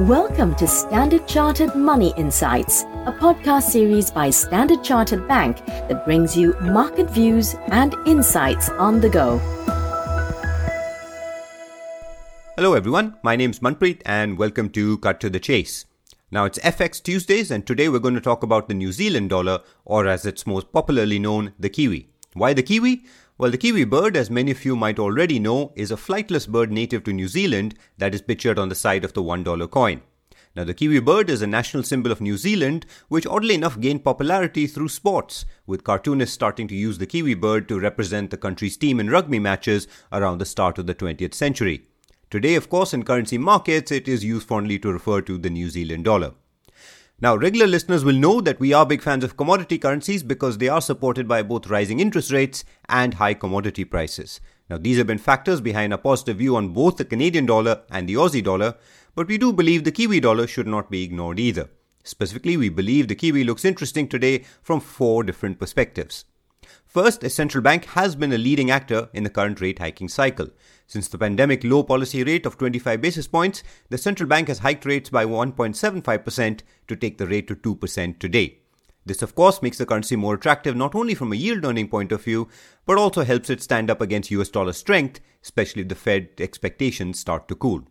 Welcome to Standard Chartered Money Insights, a podcast series by Standard Chartered Bank that brings you market views and insights on the go. Hello, everyone. My name is Manpreet, and welcome to Cut to the Chase. Now, it's FX Tuesdays, and today we're going to talk about the New Zealand dollar, or as it's most popularly known, the Kiwi. Why the Kiwi? Well, the kiwi bird, as many of you might already know, is a flightless bird native to New Zealand that is pictured on the side of the $1 coin. Now, the kiwi bird is a national symbol of New Zealand, which oddly enough gained popularity through sports, with cartoonists starting to use the kiwi bird to represent the country's team in rugby matches around the start of the 20th century. Today, of course, in currency markets, it is used fondly to refer to the New Zealand dollar. Now, regular listeners will know that we are big fans of commodity currencies because they are supported by both rising interest rates and high commodity prices. Now, these have been factors behind a positive view on both the Canadian dollar and the Aussie dollar, but we do believe the Kiwi dollar should not be ignored either. Specifically, we believe the Kiwi looks interesting today from four different perspectives. First, a central bank has been a leading actor in the current rate hiking cycle. Since the pandemic low policy rate of 25 basis points, the central bank has hiked rates by 1.75% to take the rate to 2% today. This, of course, makes the currency more attractive not only from a yield earning point of view, but also helps it stand up against US dollar strength, especially if the Fed expectations start to cool.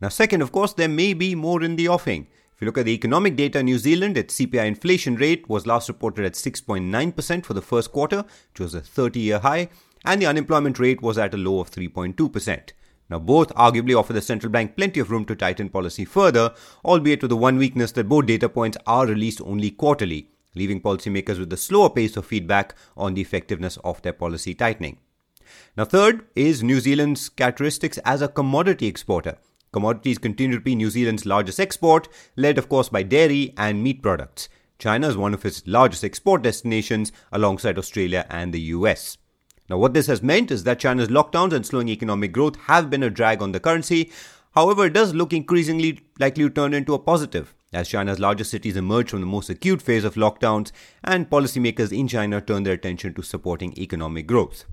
Now, second, of course, there may be more in the offing. If you look at the economic data in New Zealand, its CPI inflation rate was last reported at 6.9% for the first quarter, which was a 30 year high, and the unemployment rate was at a low of 3.2%. Now, both arguably offer the central bank plenty of room to tighten policy further, albeit with the one weakness that both data points are released only quarterly, leaving policymakers with a slower pace of feedback on the effectiveness of their policy tightening. Now, third is New Zealand's characteristics as a commodity exporter. Commodities continue to be New Zealand's largest export, led of course by dairy and meat products. China is one of its largest export destinations alongside Australia and the US. Now, what this has meant is that China's lockdowns and slowing economic growth have been a drag on the currency. However, it does look increasingly likely to turn into a positive as China's largest cities emerge from the most acute phase of lockdowns and policymakers in China turn their attention to supporting economic growth.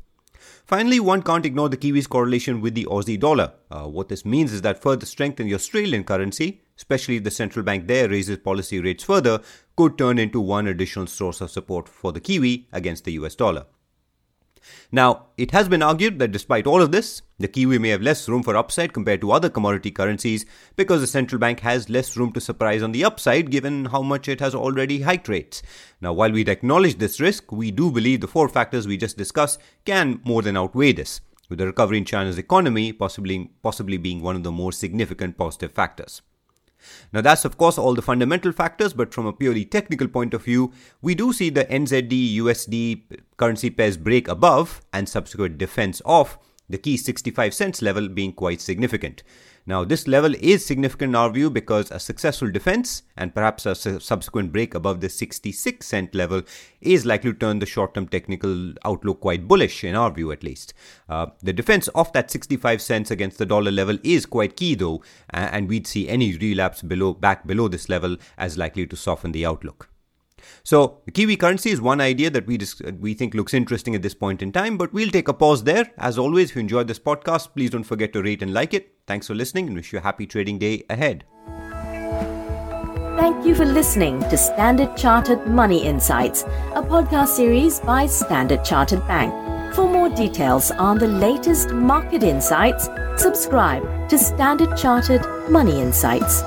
Finally, one can't ignore the Kiwi's correlation with the Aussie dollar. Uh, what this means is that further strength in the Australian currency, especially if the central bank there raises policy rates further, could turn into one additional source of support for the Kiwi against the US dollar. Now, it has been argued that despite all of this, the Kiwi may have less room for upside compared to other commodity currencies because the central bank has less room to surprise on the upside given how much it has already hiked rates. Now, while we'd acknowledge this risk, we do believe the four factors we just discussed can more than outweigh this, with the recovery in China's economy possibly, possibly being one of the more significant positive factors. Now, that's of course all the fundamental factors, but from a purely technical point of view, we do see the NZD USD currency pairs break above and subsequent defense of the key 65 cents level being quite significant. Now, this level is significant in our view because a successful defense and perhaps a su- subsequent break above the 66 cent level is likely to turn the short term technical outlook quite bullish, in our view at least. Uh, the defense of that 65 cents against the dollar level is quite key though, and we'd see any relapse below back below this level as likely to soften the outlook. So, the Kiwi currency is one idea that we dis- uh, we think looks interesting at this point in time, but we'll take a pause there. As always, if you enjoyed this podcast, please don't forget to rate and like it. Thanks for listening and wish you a happy trading day ahead. Thank you for listening to Standard Chartered Money Insights, a podcast series by Standard Chartered Bank. For more details on the latest market insights, subscribe to Standard Chartered Money Insights.